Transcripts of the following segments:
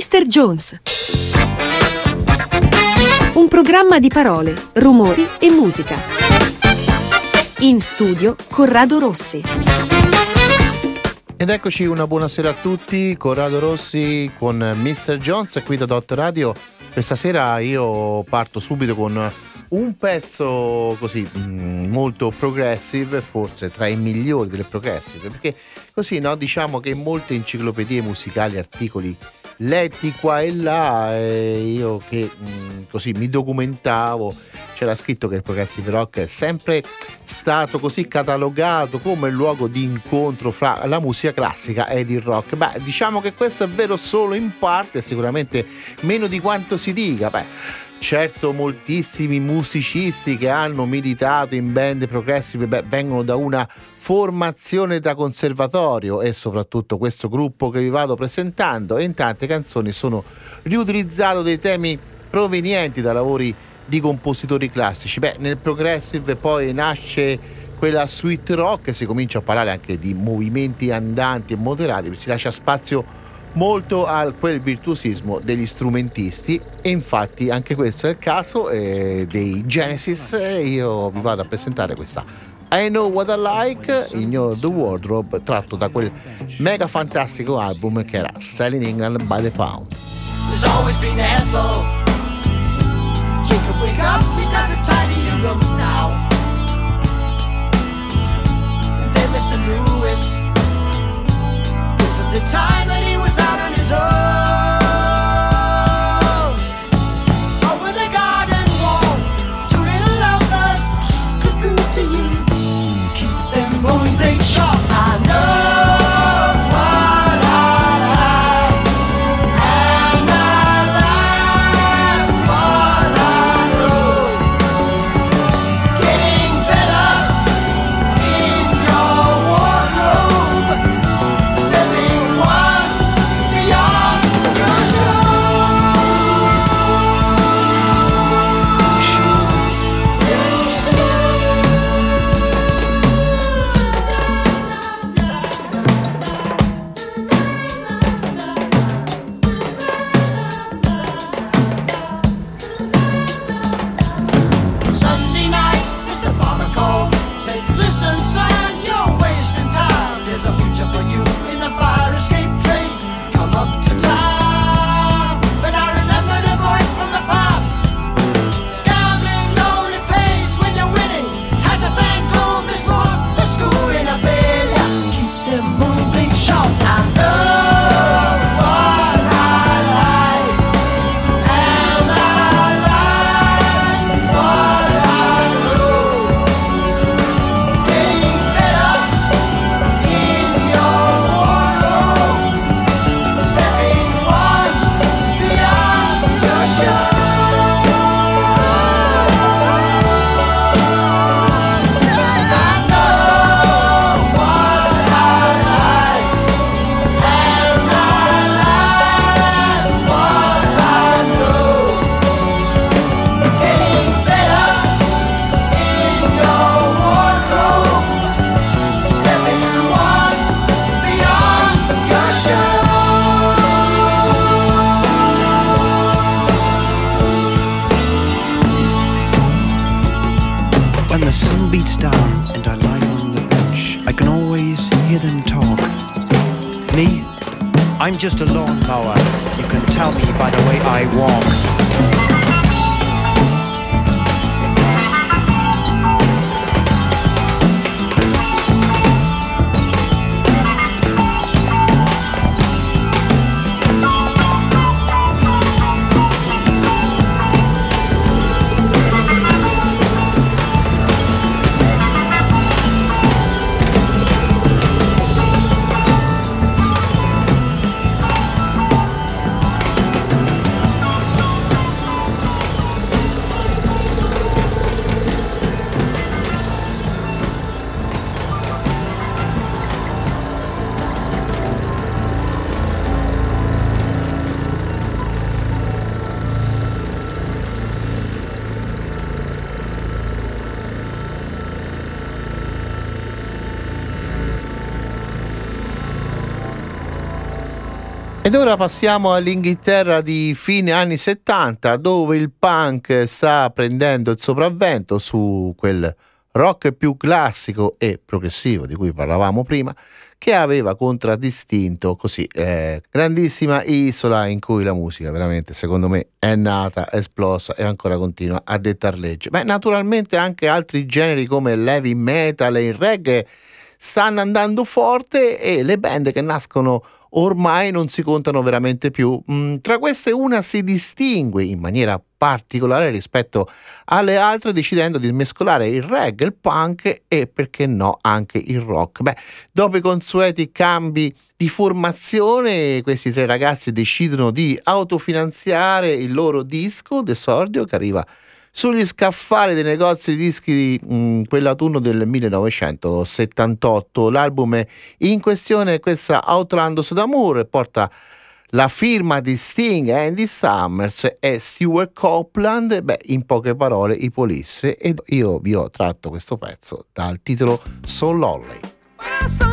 Mr. Jones. Un programma di parole, rumori e musica. In studio Corrado Rossi. Ed eccoci una buonasera a tutti, Corrado Rossi con Mr. Jones qui da Dot Radio. Questa sera io parto subito con un pezzo così mm, molto progressive, forse tra i migliori delle progressive, perché così no, diciamo che molte enciclopedie musicali, articoli letti qua e là, e io che mm, così mi documentavo, c'era scritto che il progressive rock è sempre stato così catalogato come luogo di incontro fra la musica classica ed il rock. Beh, diciamo che questo è vero solo in parte, sicuramente meno di quanto si dica. Beh, Certo, moltissimi musicisti che hanno militato in band progressive beh, vengono da una formazione da conservatorio e soprattutto questo gruppo che vi vado presentando e in tante canzoni sono riutilizzato dei temi provenienti da lavori di compositori classici. Beh, nel progressive poi nasce quella sweet rock si comincia a parlare anche di movimenti andanti e moderati, si lascia spazio molto a quel virtuosismo degli strumentisti e infatti anche questo è il caso eh, dei Genesis io vi vado a presentare questa I Know What I Like Ignore the Wardrobe tratto da quel mega fantastico album che era Selling England by the Pound. There's always been Ethel. Jacob wake up we got to tidy your room now. And then Mr. Lewis. Listen to time that just a lawnmower. You can tell me by the way I walk. Ora passiamo all'Inghilterra di fine anni 70, dove il punk sta prendendo il sopravvento su quel rock più classico e progressivo di cui parlavamo prima, che aveva contraddistinto così eh, grandissima isola in cui la musica veramente secondo me è nata, esplosa e ancora continua a dettar legge. Beh, naturalmente anche altri generi come l'heavy metal e il reggae stanno andando forte e le band che nascono ormai non si contano veramente più. Mm, tra queste una si distingue in maniera particolare rispetto alle altre decidendo di mescolare il reggae, il punk e perché no anche il rock. Beh, dopo i consueti cambi di formazione questi tre ragazzi decidono di autofinanziare il loro disco d'esordio che arriva sugli scaffali dei negozi di dischi mh, mm, quell'autunno del 1978. L'album in questione è questa d'Amour e porta la firma di Sting, Andy Summers e Stuart Copeland, beh, in poche parole i Police, ed io vi ho tratto questo pezzo dal titolo So Lonely.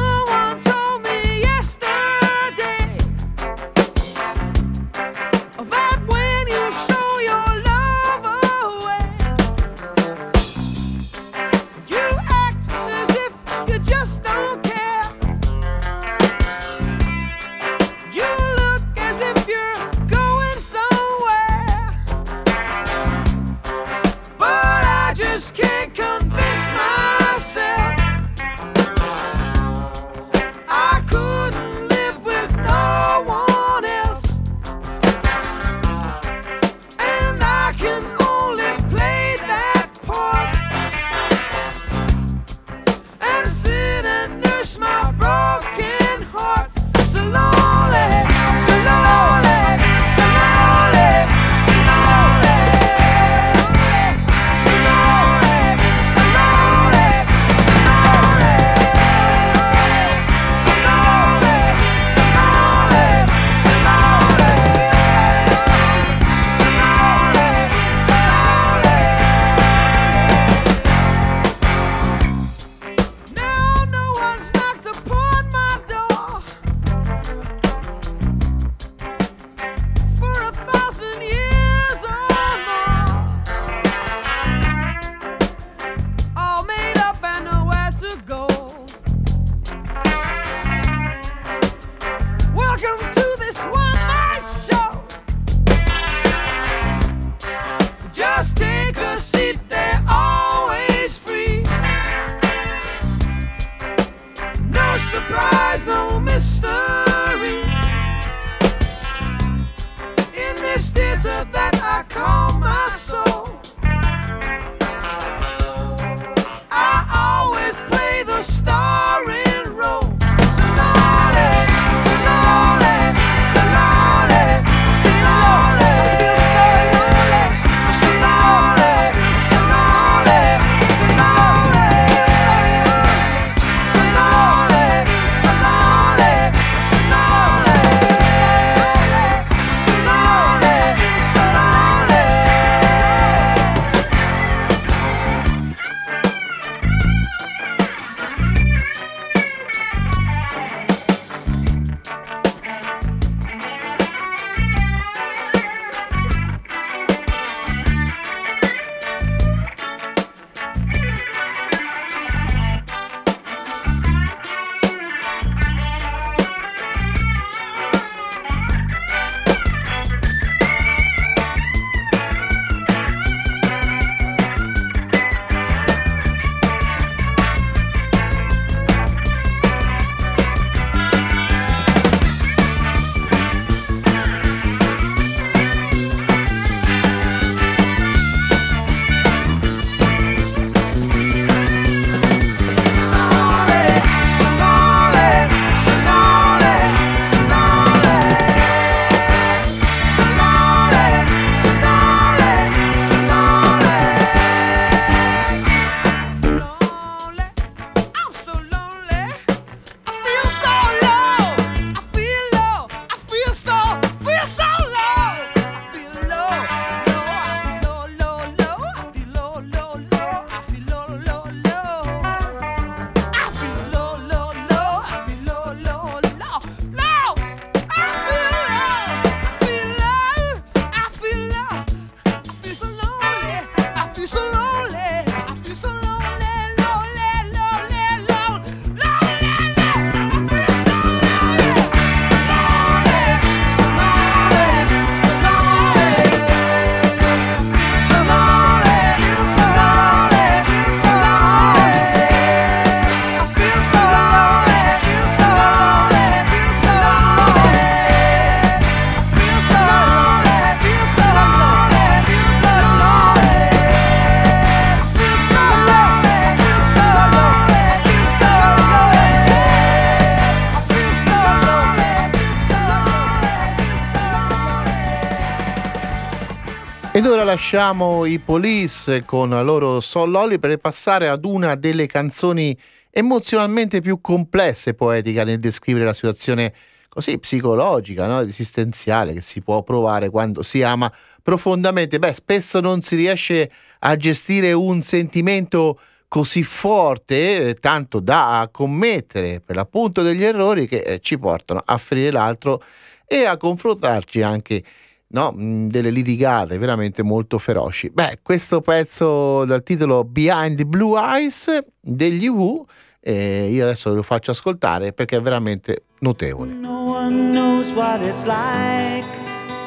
Lasciamo i Police con la loro Soul per passare ad una delle canzoni emozionalmente più complesse e poetica nel descrivere la situazione così psicologica, no? esistenziale che si può provare quando si ama profondamente. Beh, spesso non si riesce a gestire un sentimento così forte, eh, tanto da commettere per l'appunto degli errori che eh, ci portano a ferire l'altro e a confrontarci anche no, delle litigate veramente molto feroci. Beh, questo pezzo dal titolo Behind the Blue Eyes degli Who, eh, io adesso lo faccio ascoltare perché è veramente notevole. No one knows what it's like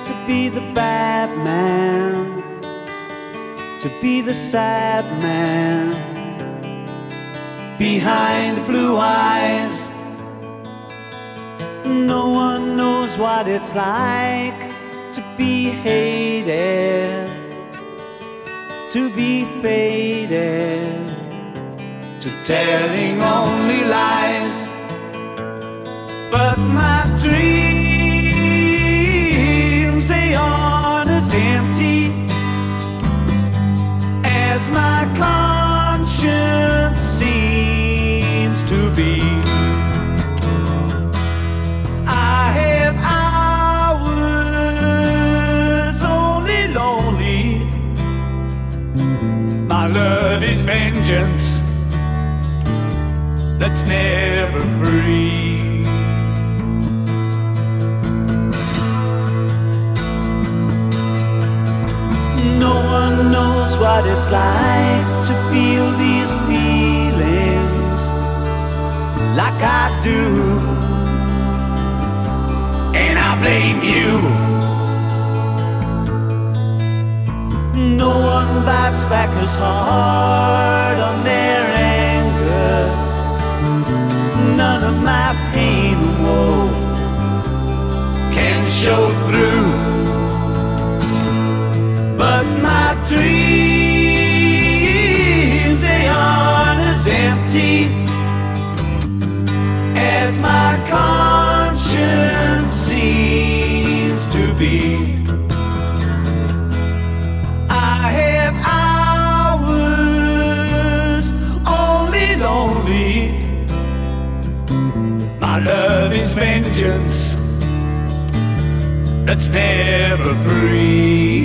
to be the bad man, to be the sad man, behind the blue eyes. No one knows what it's like to be hated, to be faded, to telling only lies. But my dreams, they aren't as empty as my love is vengeance that's never free. No one knows what it's like to feel these feelings like I do. And I blame you. No one bites back as hard on their anger. None of my pain or woe can show through. But my dreams, they aren't as empty as my conscience seems to be. Is vengeance that's never free.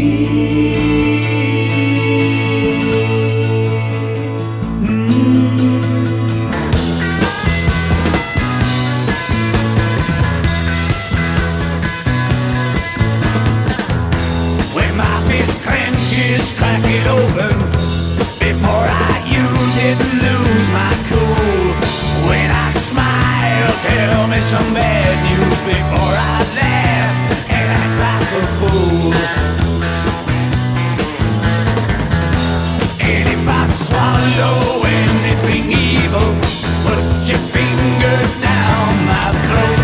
Anything evil, put your finger down my throat.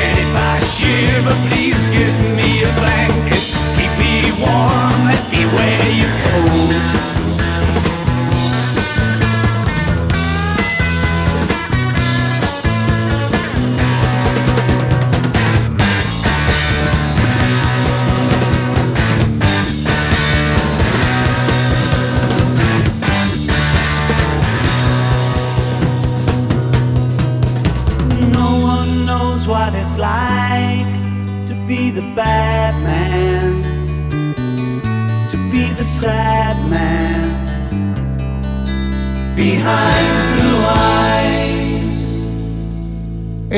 And if I shiver, please give me a blanket. Keep me warm, let me wear your coat.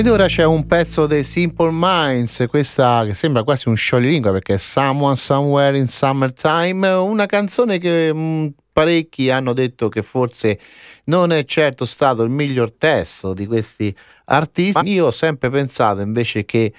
Ed ora c'è un pezzo dei Simple Minds, questa che sembra quasi un scioglilingua perché è Someone Somewhere in Summertime, una canzone che mh, mm, parecchi hanno detto che forse non è certo stato il miglior testo di questi artisti. Io ho sempre pensato invece che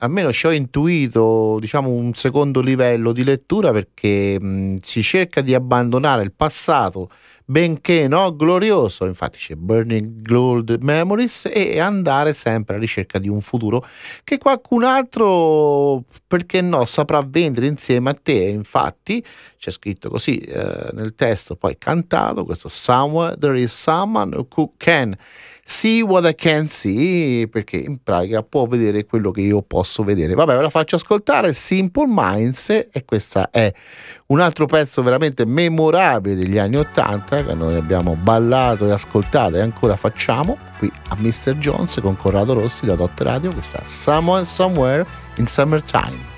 almeno ci ho intuito diciamo un secondo livello di lettura perché mh, si cerca di abbandonare il passato benché no, glorioso, infatti c'è Burning Gold Memories, e andare sempre alla ricerca di un futuro che qualcun altro, perché no, saprà vendere insieme a te. Infatti c'è scritto così eh, nel testo, poi cantato, questo Somewhere there is someone who can See what I can see, perché in pratica può vedere quello che io posso vedere. Vabbè, ve la faccio ascoltare, Simple Minds, e questo è un altro pezzo veramente memorabile degli anni Ottanta, che noi abbiamo ballato e ascoltato e ancora facciamo, qui a Mr. Jones con Corrado Rossi da Dot Radio, questa Someone Somewhere in Summertime.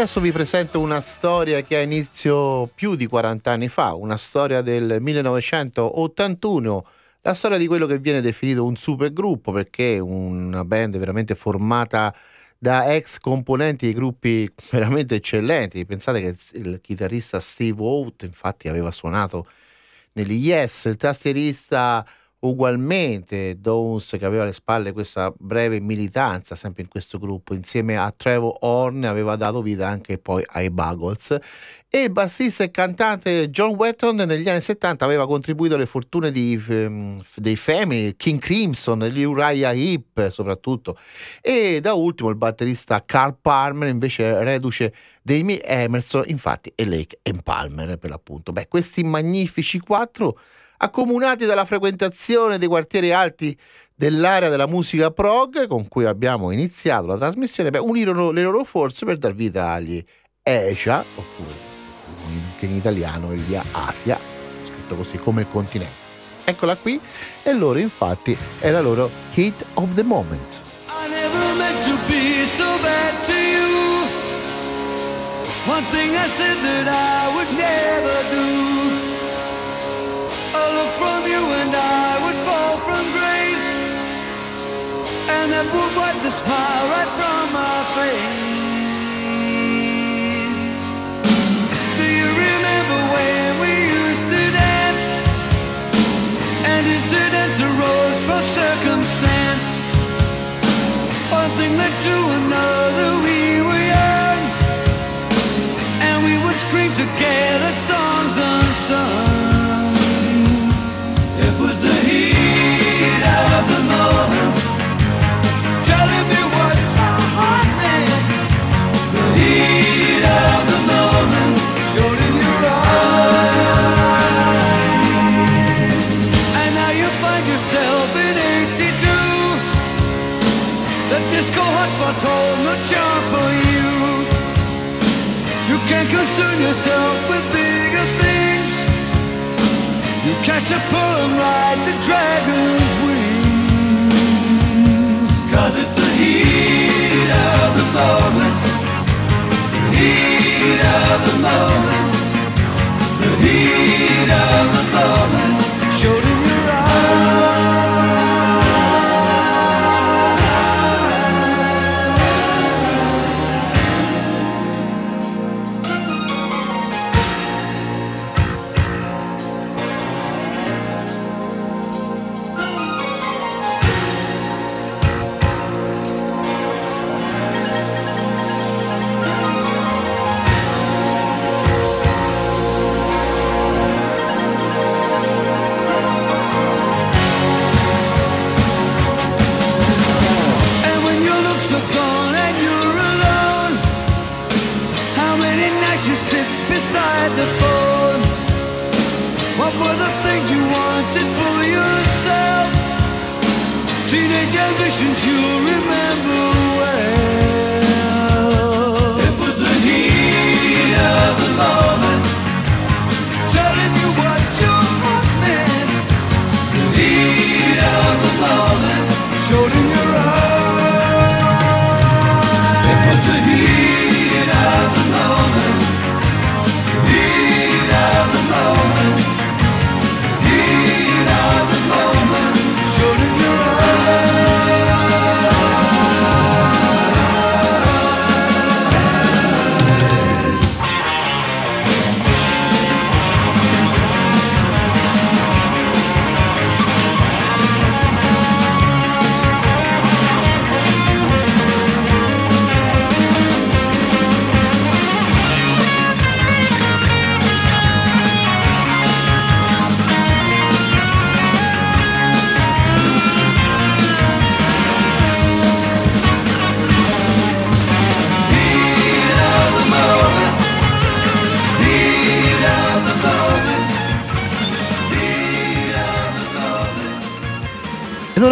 Adesso vi presento una storia che ha inizio più di 40 anni fa, una storia del 1981, la storia di quello che viene definito un supergruppo perché è una band veramente formata da ex componenti di gruppi veramente eccellenti. Pensate che il chitarrista Steve Holt infatti aveva suonato negli Yes, il tastierista ugualmente Downs che aveva alle spalle questa breve militanza sempre in questo gruppo insieme a Trevor Horn aveva dato vita anche poi ai Buggles e il bassista e cantante John Wetton negli anni 70 aveva contribuito alle fortune di, um, dei Family, King Crimson, gli Uriah Heep soprattutto e da ultimo il batterista Carl Palmer invece reduce dei Emerson infatti e Lake e Palmer per l'appunto. Beh, questi magnifici quattro accomunati dalla frequentazione dei quartieri alti dell'area della musica prog con cui abbiamo iniziato la trasmissione, beh, unirono le loro forze per dar vita agli ESA, oppure anche in italiano gli Asia, scritto così come il continente. Eccola qui, e loro infatti è la loro hit of the moment. I never meant to be so bad to you. One thing I said that I would never do. Look from you and I would fall from grace. And that would wipe the smile right from my face. Do you remember when we used to dance? And incidents arose from circumstance. One thing led to another, we were young. And we would scream together songs unsung Can't concern yourself with bigger things. You catch a pull and ride the dragon's wings. Cause it's the heat of the moment. The heat of the moment. The heat of the moment. Showed ambitions you remember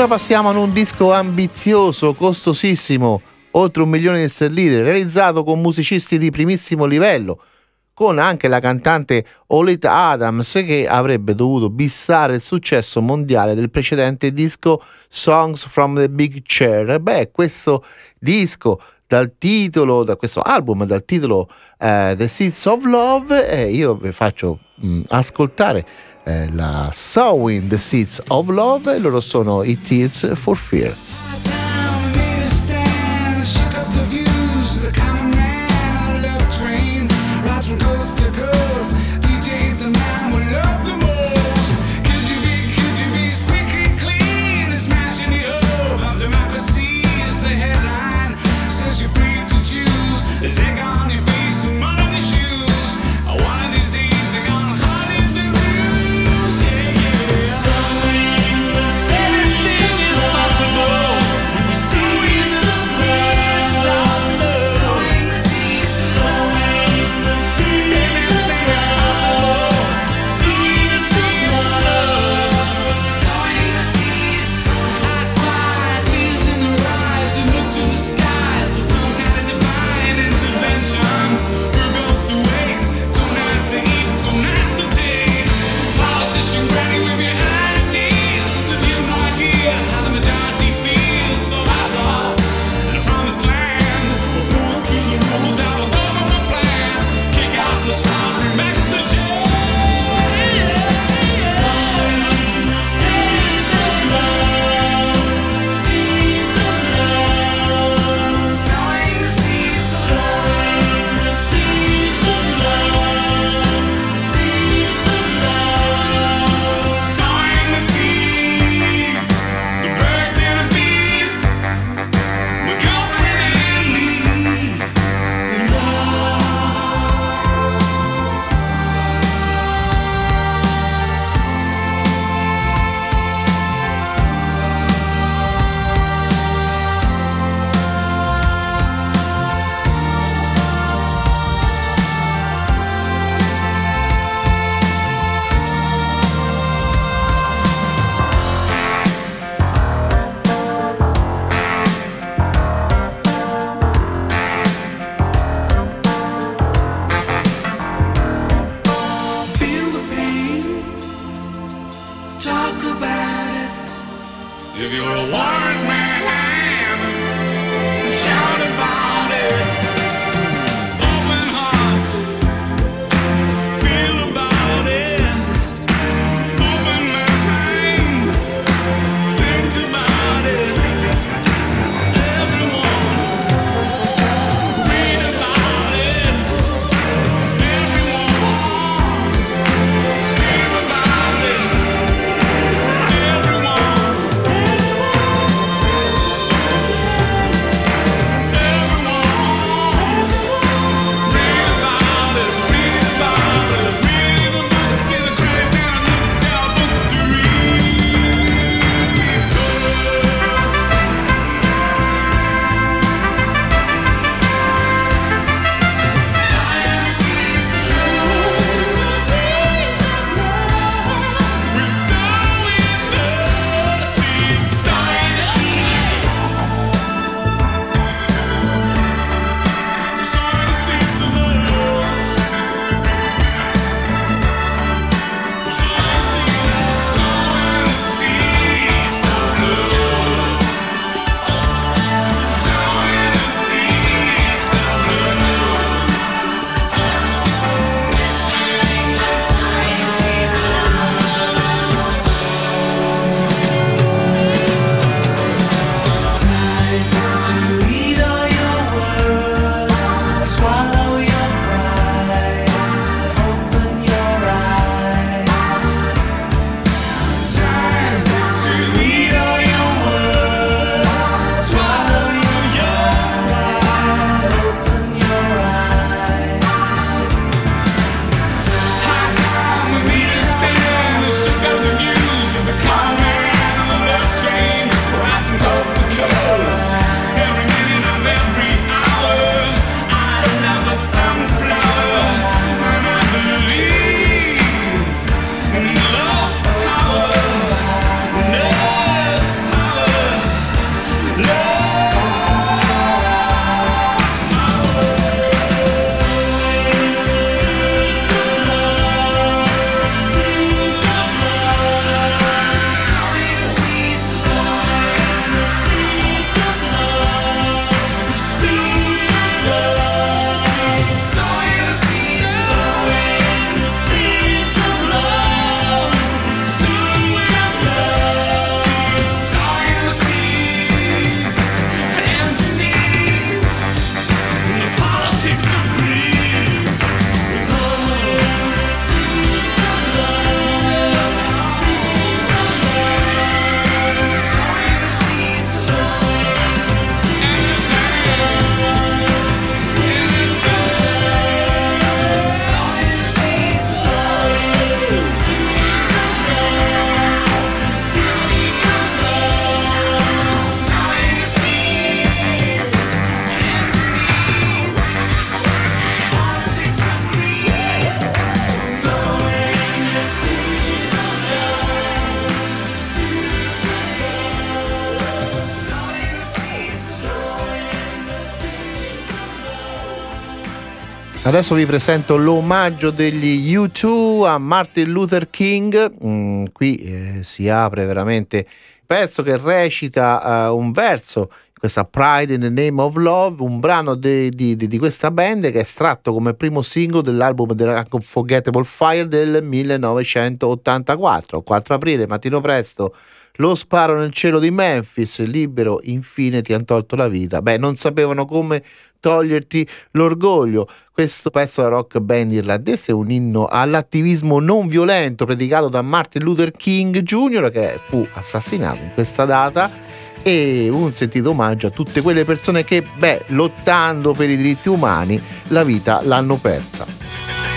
passiamo ad un disco ambizioso, costosissimo, oltre un milione di sterline, realizzato con musicisti di primissimo livello, con anche la cantante Olita Adams che avrebbe dovuto bissare il successo mondiale del precedente disco Songs from the Big Chair. Beh, questo disco dal titolo, da questo album dal titolo eh, The Seeds of Love, eh, io vi faccio mh, ascoltare la Sowing the Seeds of Love e loro sono i Tears for Fears. Adesso vi presento l'omaggio degli U2 a Martin Luther King. Mm, qui eh, si apre veramente il pezzo che recita uh, un verso questa Pride in the Name of Love, un brano di, di, di, questa band che è estratto come primo singolo dell'album The Unforgettable Fire del 1984. 4 aprile, mattino presto, lo sparo nel cielo di Memphis, libero, infine ti hanno tolto la vita. Beh, non sapevano come toglierti l'orgoglio. Questo pezzo della rock band irlandese è un inno all'attivismo non violento predicato da Martin Luther King Jr. che fu assassinato in questa data e un sentito omaggio a tutte quelle persone che, beh, lottando per i diritti umani, la vita l'hanno persa.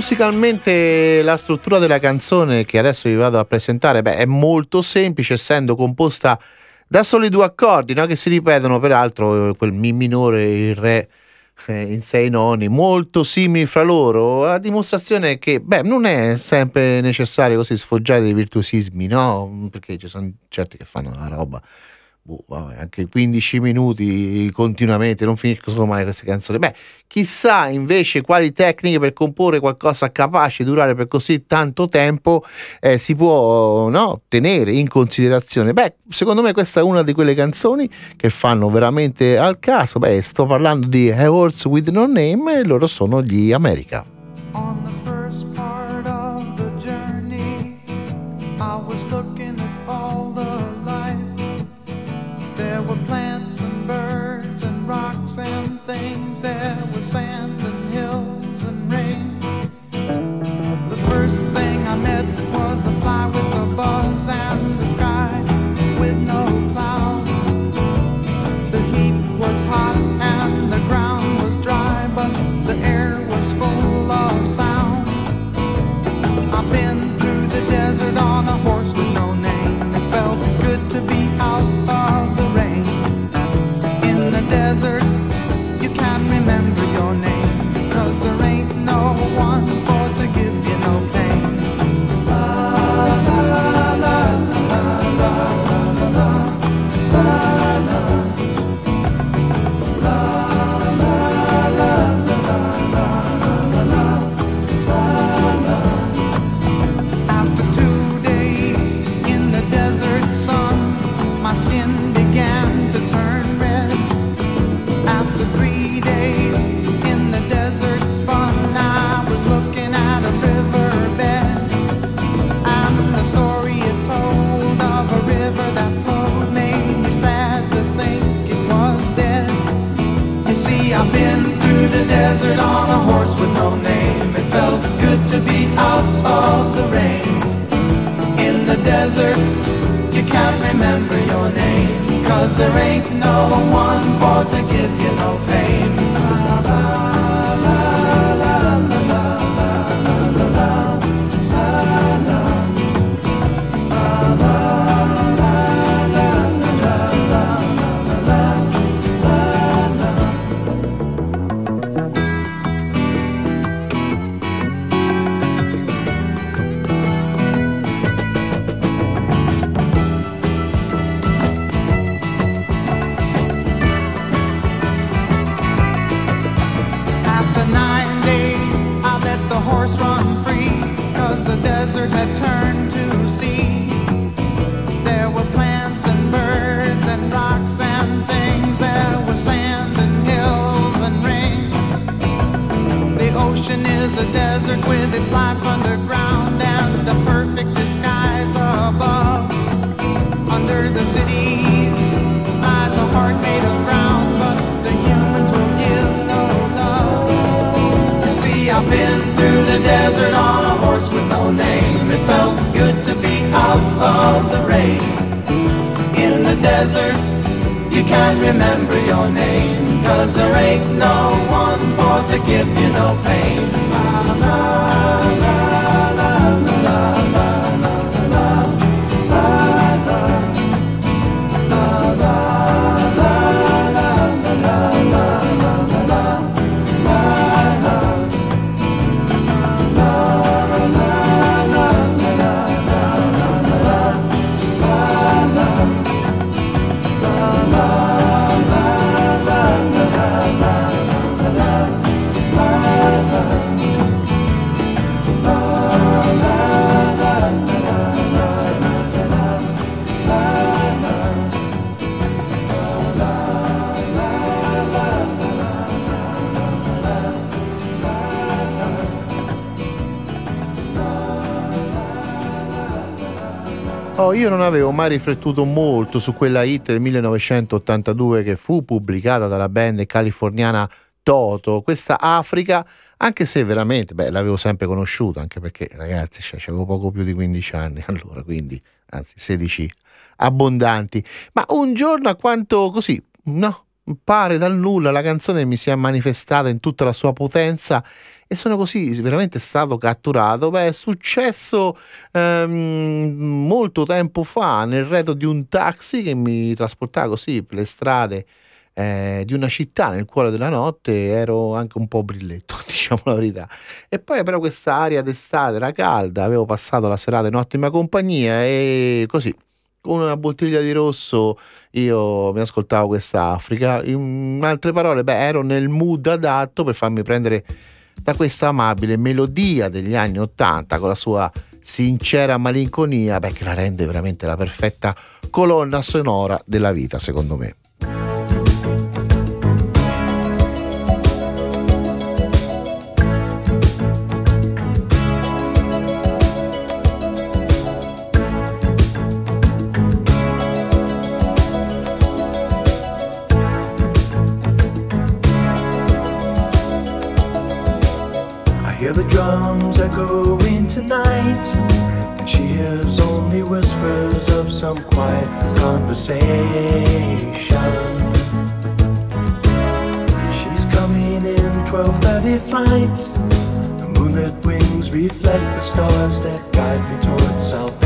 Musicalmente la struttura della canzone che adesso vi vado a presentare beh, è molto semplice, essendo composta da soli due accordi no? che si ripetono, peraltro quel Mi minore e il Re eh, in sei noni, molto simili fra loro, a dimostrazione che beh, non è sempre necessario così sfoggiare dei virtuosismi, no? perché ci sono certi che fanno la roba boh, vabbè, anche 15 minuti continuamente, non finiscono mai queste canzoni. Beh, chissà invece quali tecniche per comporre qualcosa capace di durare per così tanto tempo eh, si può no, tenere in considerazione. Beh, secondo me questa è una di quelle canzoni che fanno veramente al caso. Beh, sto parlando di A Horse with No Name e loro sono gli America. You can't remember your name, cause there ain't no one more to give you no pain. La, la, la. Io non avevo mai riflettuto molto su quella hit del 1982 che fu pubblicata dalla band californiana Toto, questa Africa, anche se veramente, beh, l'avevo sempre conosciuta, anche perché ragazzi, cioè, avevo poco più di 15 anni allora, quindi, anzi 16 abbondanti. Ma un giorno a quanto così, no, pare dal nulla la canzone mi si è manifestata in tutta la sua potenza e sono così veramente stato catturato. Beh, è successo ehm, molto tempo fa nel retro di un taxi che mi trasportava così per le strade eh, di una città nel cuore della notte ero anche un po' brilletto, diciamo la verità. E poi però questa aria d'estate era calda, avevo passato la serata in ottima compagnia e così con una bottiglia di rosso io mi ascoltavo questa Africa. In altre parole, beh, ero nel mood adatto per farmi prendere da questa amabile melodia degli anni Ottanta con la sua sincera malinconia, beh, che la rende veramente la perfetta colonna sonora della vita, secondo me. echoing tonight. And she hears only whispers of some quiet conversation. She's coming in 12:30 flight. The moonlit wings reflect the stars that guide me towards south.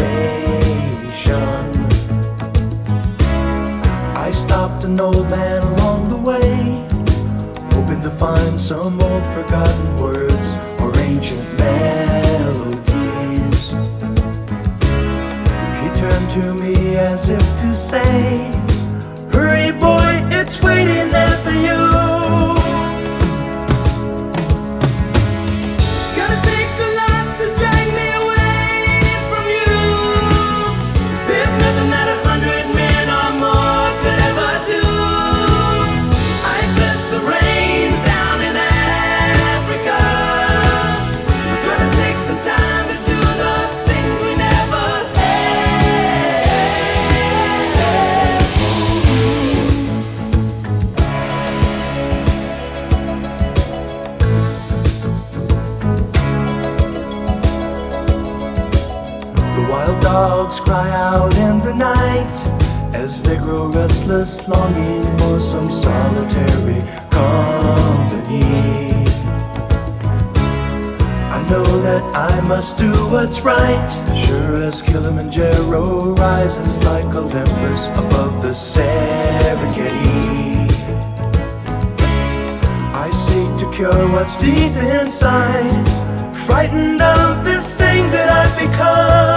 of this thing that I've become.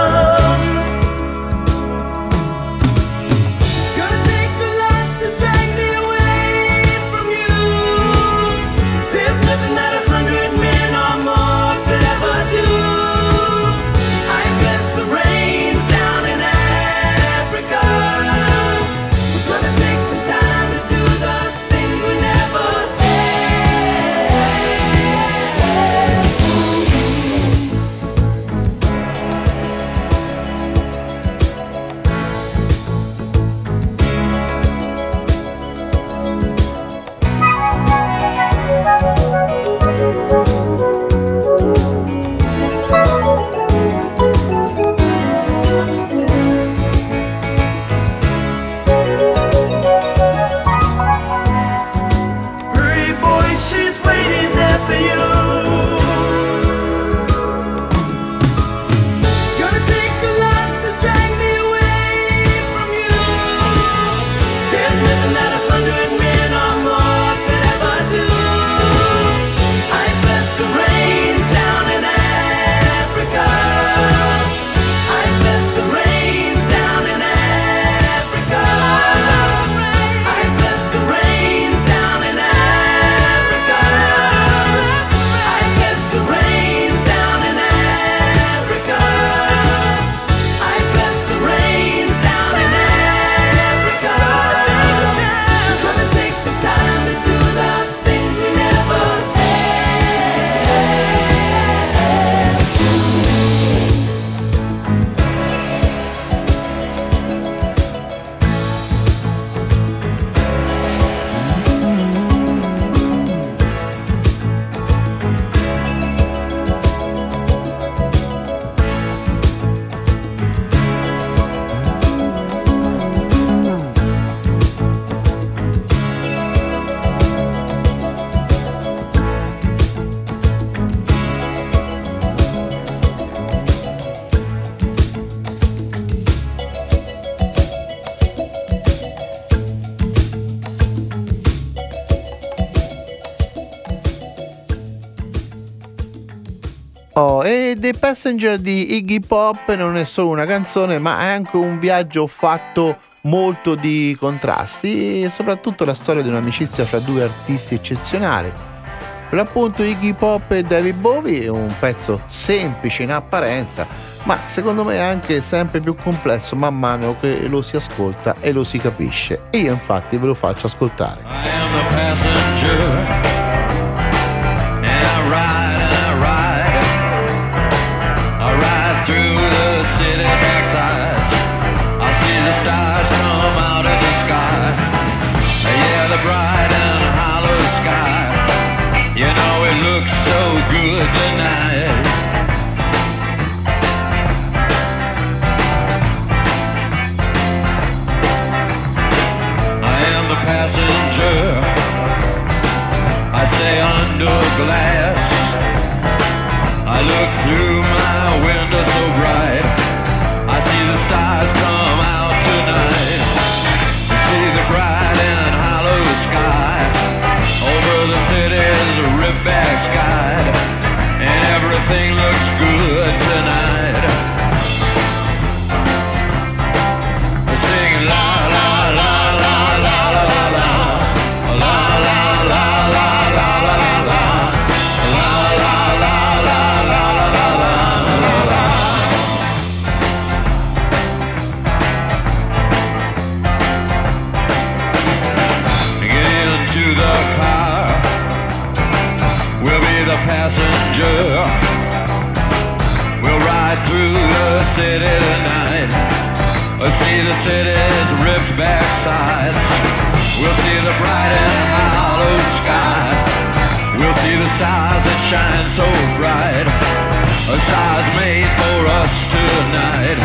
The Passenger di Iggy Pop non è solo una canzone, ma è anche un viaggio fatto molto di contrasti e soprattutto la storia di un'amicizia fra due artisti eccezionali. Per l'appunto Iggy Pop e David Bowie è un pezzo semplice in apparenza, ma secondo me anche sempre più complesso man mano che lo si ascolta e lo si capisce. E io infatti ve lo faccio ascoltare. I am a passenger. We'll see the bright and hollow sky. We'll see the stars that shine so bright. A stars made for us tonight.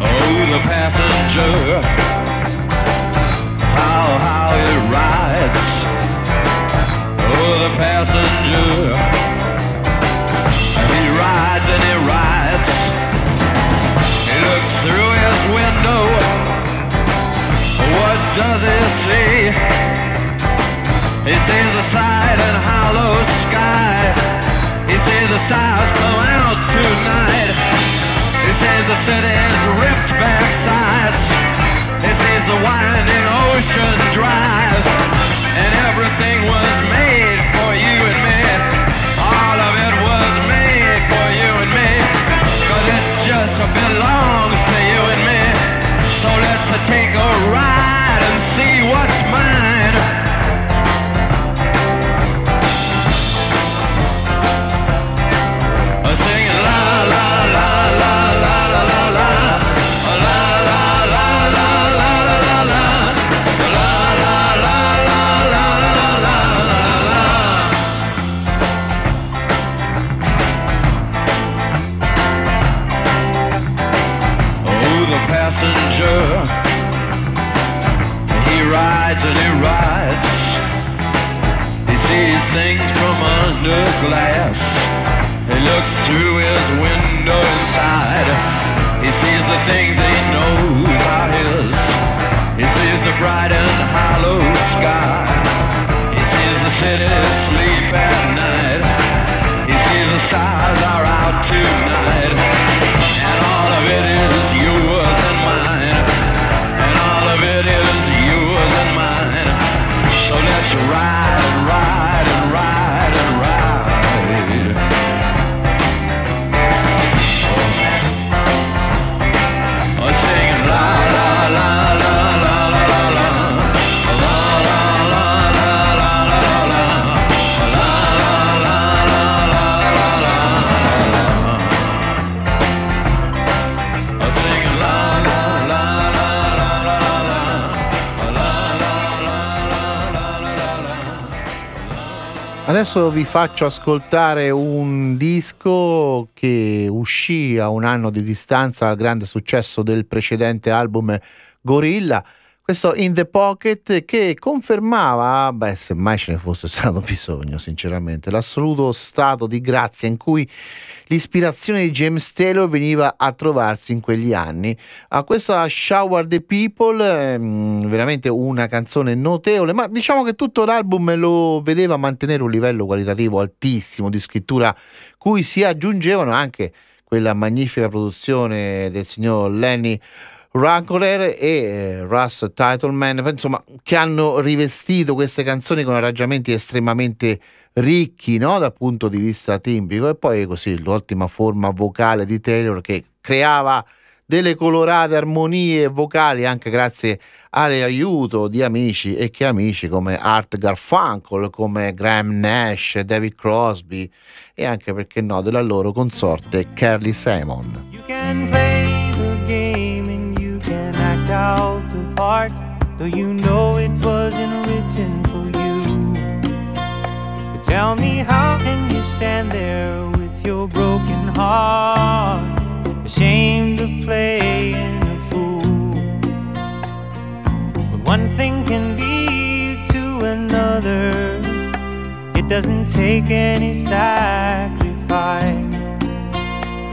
Oh, the passenger. How, how it rides for the passenger. He rides and he rides. He looks through his window. What does he see? He sees the side and hollow sky. He sees the stars come out tonight. He sees the city's ripped back sides. He sees the winding ocean drive and everything. take a ride and see what's mine. He rides and he rides. He sees things from under glass. He looks through his window inside. Adesso vi faccio ascoltare un disco che uscì a un anno di distanza al grande successo del precedente album Gorilla questo In the Pocket che confermava, beh, se mai ce ne fosse stato bisogno, sinceramente, l'assoluto stato di grazia in cui l'ispirazione di James Taylor veniva a trovarsi in quegli anni. A questa Shower the People, ehm, veramente una canzone notevole, ma diciamo che tutto l'album lo vedeva mantenere un livello qualitativo altissimo di scrittura, cui si aggiungevano anche quella magnifica produzione del signor Lenny Rancorer e eh, Russ Titleman, insomma, che hanno rivestito queste canzoni con arrangiamenti estremamente ricchi no? dal punto di vista timbrico e poi così l'ottima forma vocale di Taylor che creava delle colorate armonie vocali anche grazie all'aiuto di amici e che amici come Art Garfunkel, come Graham Nash, David Crosby e anche perché no della loro consorte Carly Simon. Can out the part though you know it wasn't written for you. But tell me how can you stand there with your broken heart ashamed of playing a fool. But one thing can lead to another, it doesn't take any sacrifice.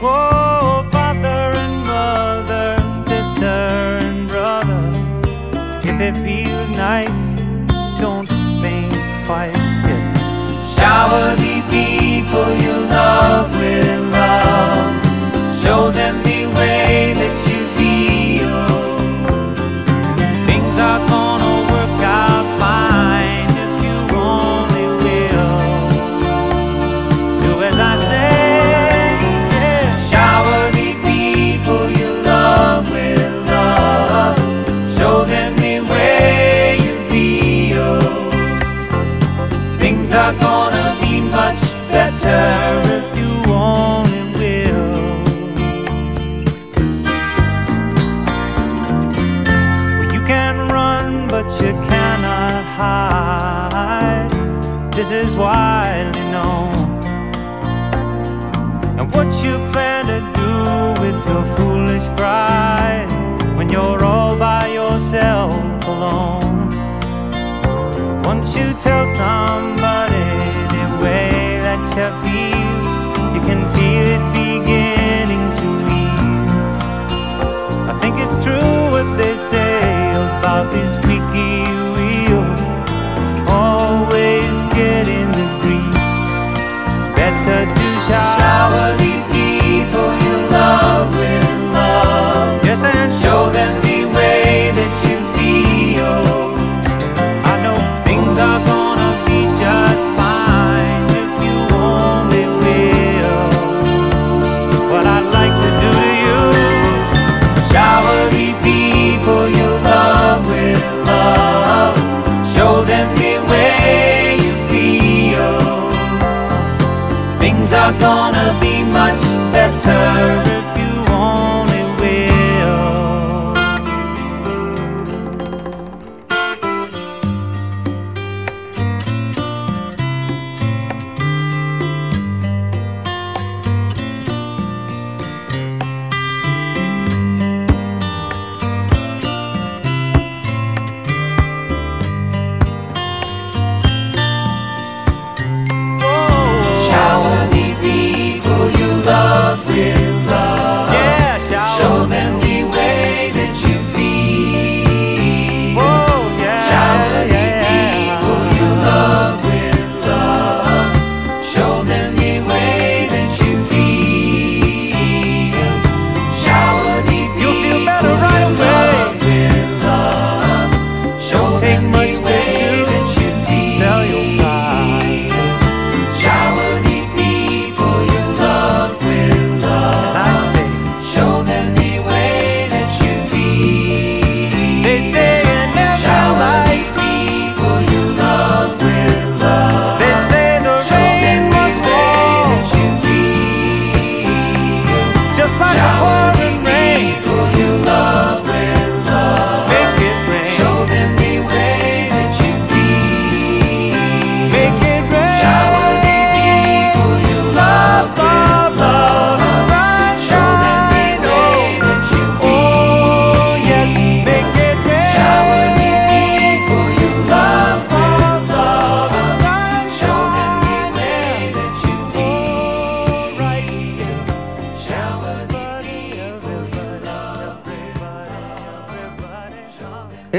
Oh, it feels nice, don't think twice. Just shower the people you love with love. Show them the way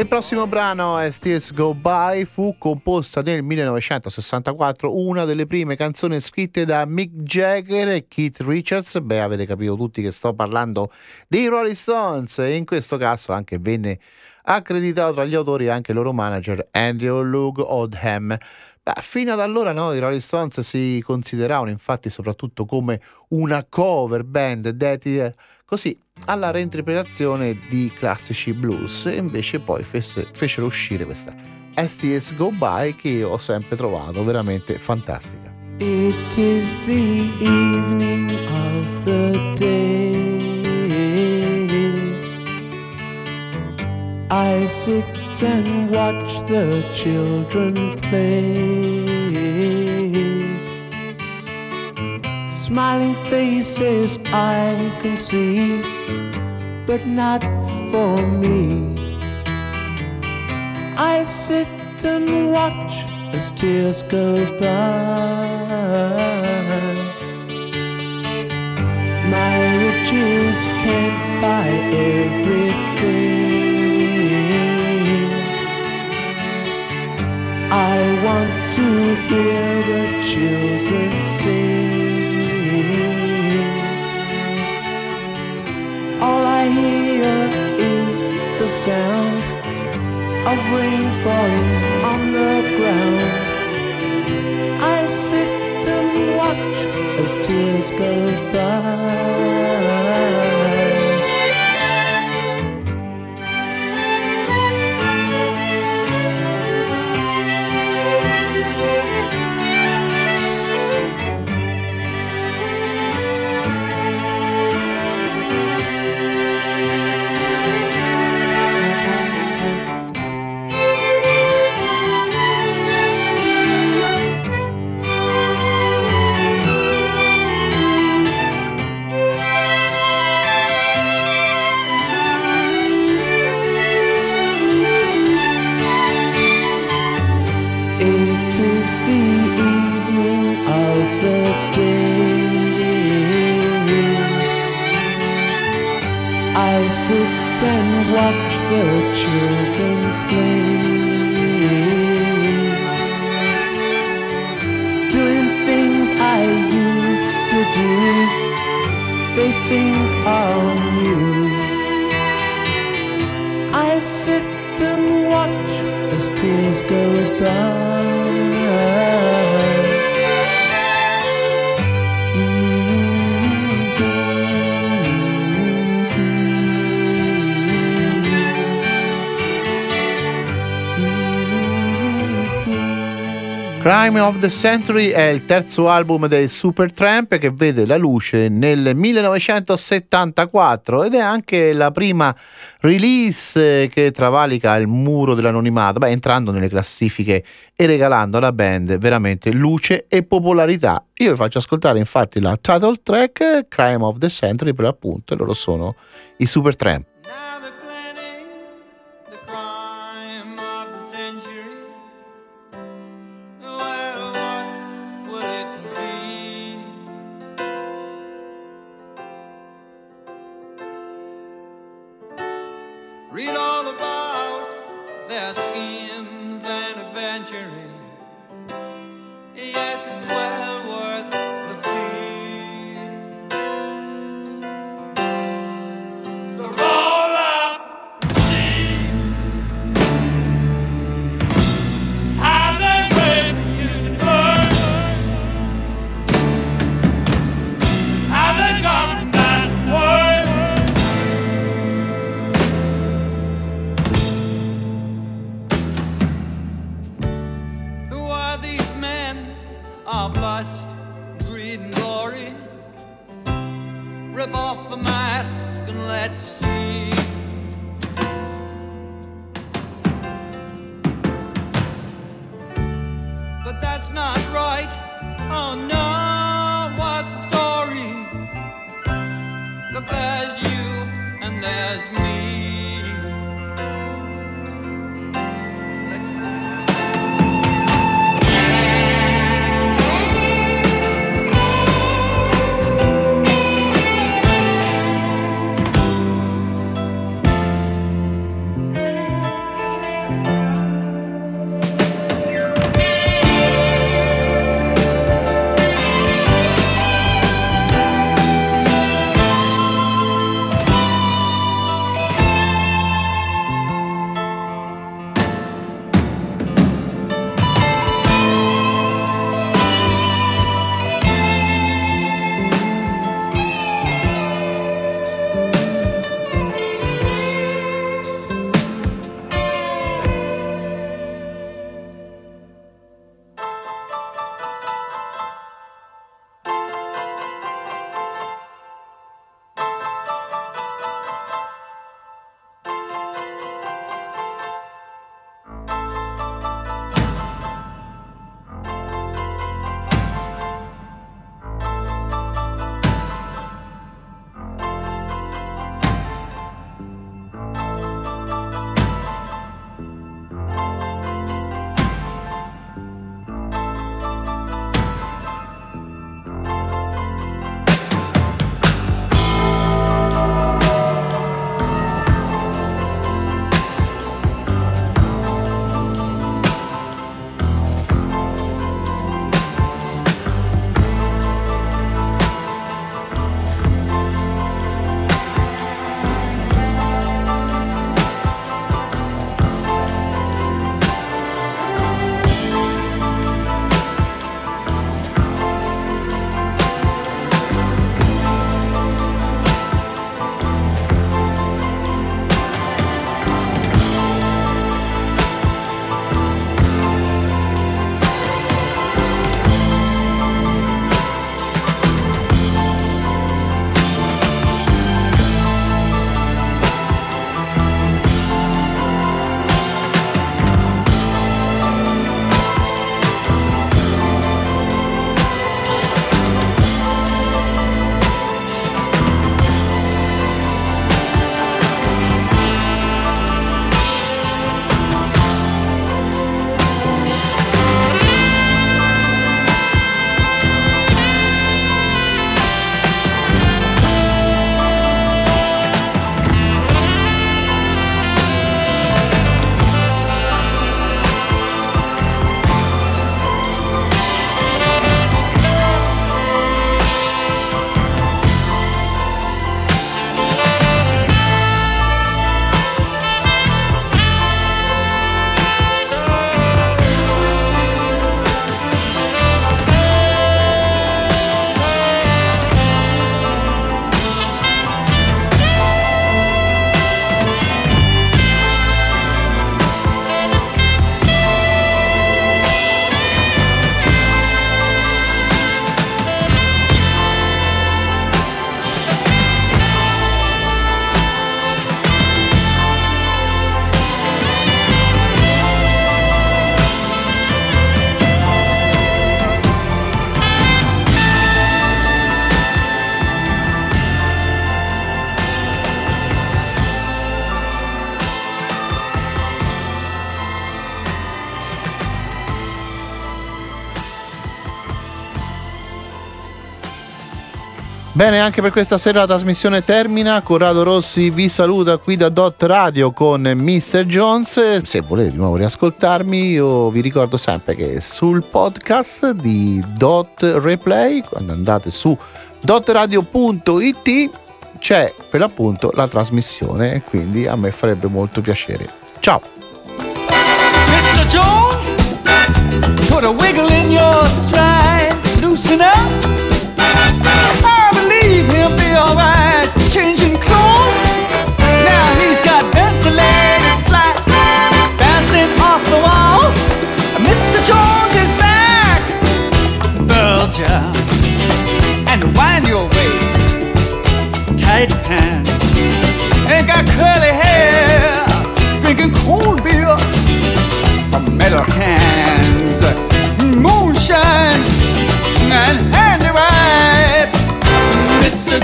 Il prossimo brano è Steers Go By, fu composta nel 1964, una delle prime canzoni scritte da Mick Jagger e Keith Richards. Beh, avete capito tutti che sto parlando dei Rolling Stones e in questo caso anche venne accreditato tra gli autori anche il loro manager Andrew Luke Oldham. Beh, fino ad allora no, i Rolling Stones si consideravano infatti soprattutto come una cover band dedita così alla reinterpretazione di classici blues e invece poi fece, fecero uscire questa STS Go By che ho sempre trovato veramente fantastica. It is the evening of the day I sit and watch the children play. Smiling faces I can see, but not for me. I sit and watch as tears go by. My riches can't buy everything. I want to hear the children All I hear is the sound of rain falling on the ground. I sit and watch as tears go by. Crime of the Century è il terzo album dei Supertramp che vede la luce nel 1974 ed è anche la prima release che travalica il muro dell'anonimato, beh, entrando nelle classifiche e regalando alla band veramente luce e popolarità. Io vi faccio ascoltare infatti la title track Crime of the Century per l'appunto, e loro sono i Supertramp. Bene, anche per questa sera la trasmissione termina. Corrado Rossi vi saluta qui da Dot Radio con Mr. Jones. Se volete di nuovo riascoltarmi, io vi ricordo sempre che sul podcast di Dot Replay, quando andate su dotradio.it, c'è per l'appunto la trasmissione quindi a me farebbe molto piacere. Ciao! Mr. Jones, put a wiggle in your stride, loosen up.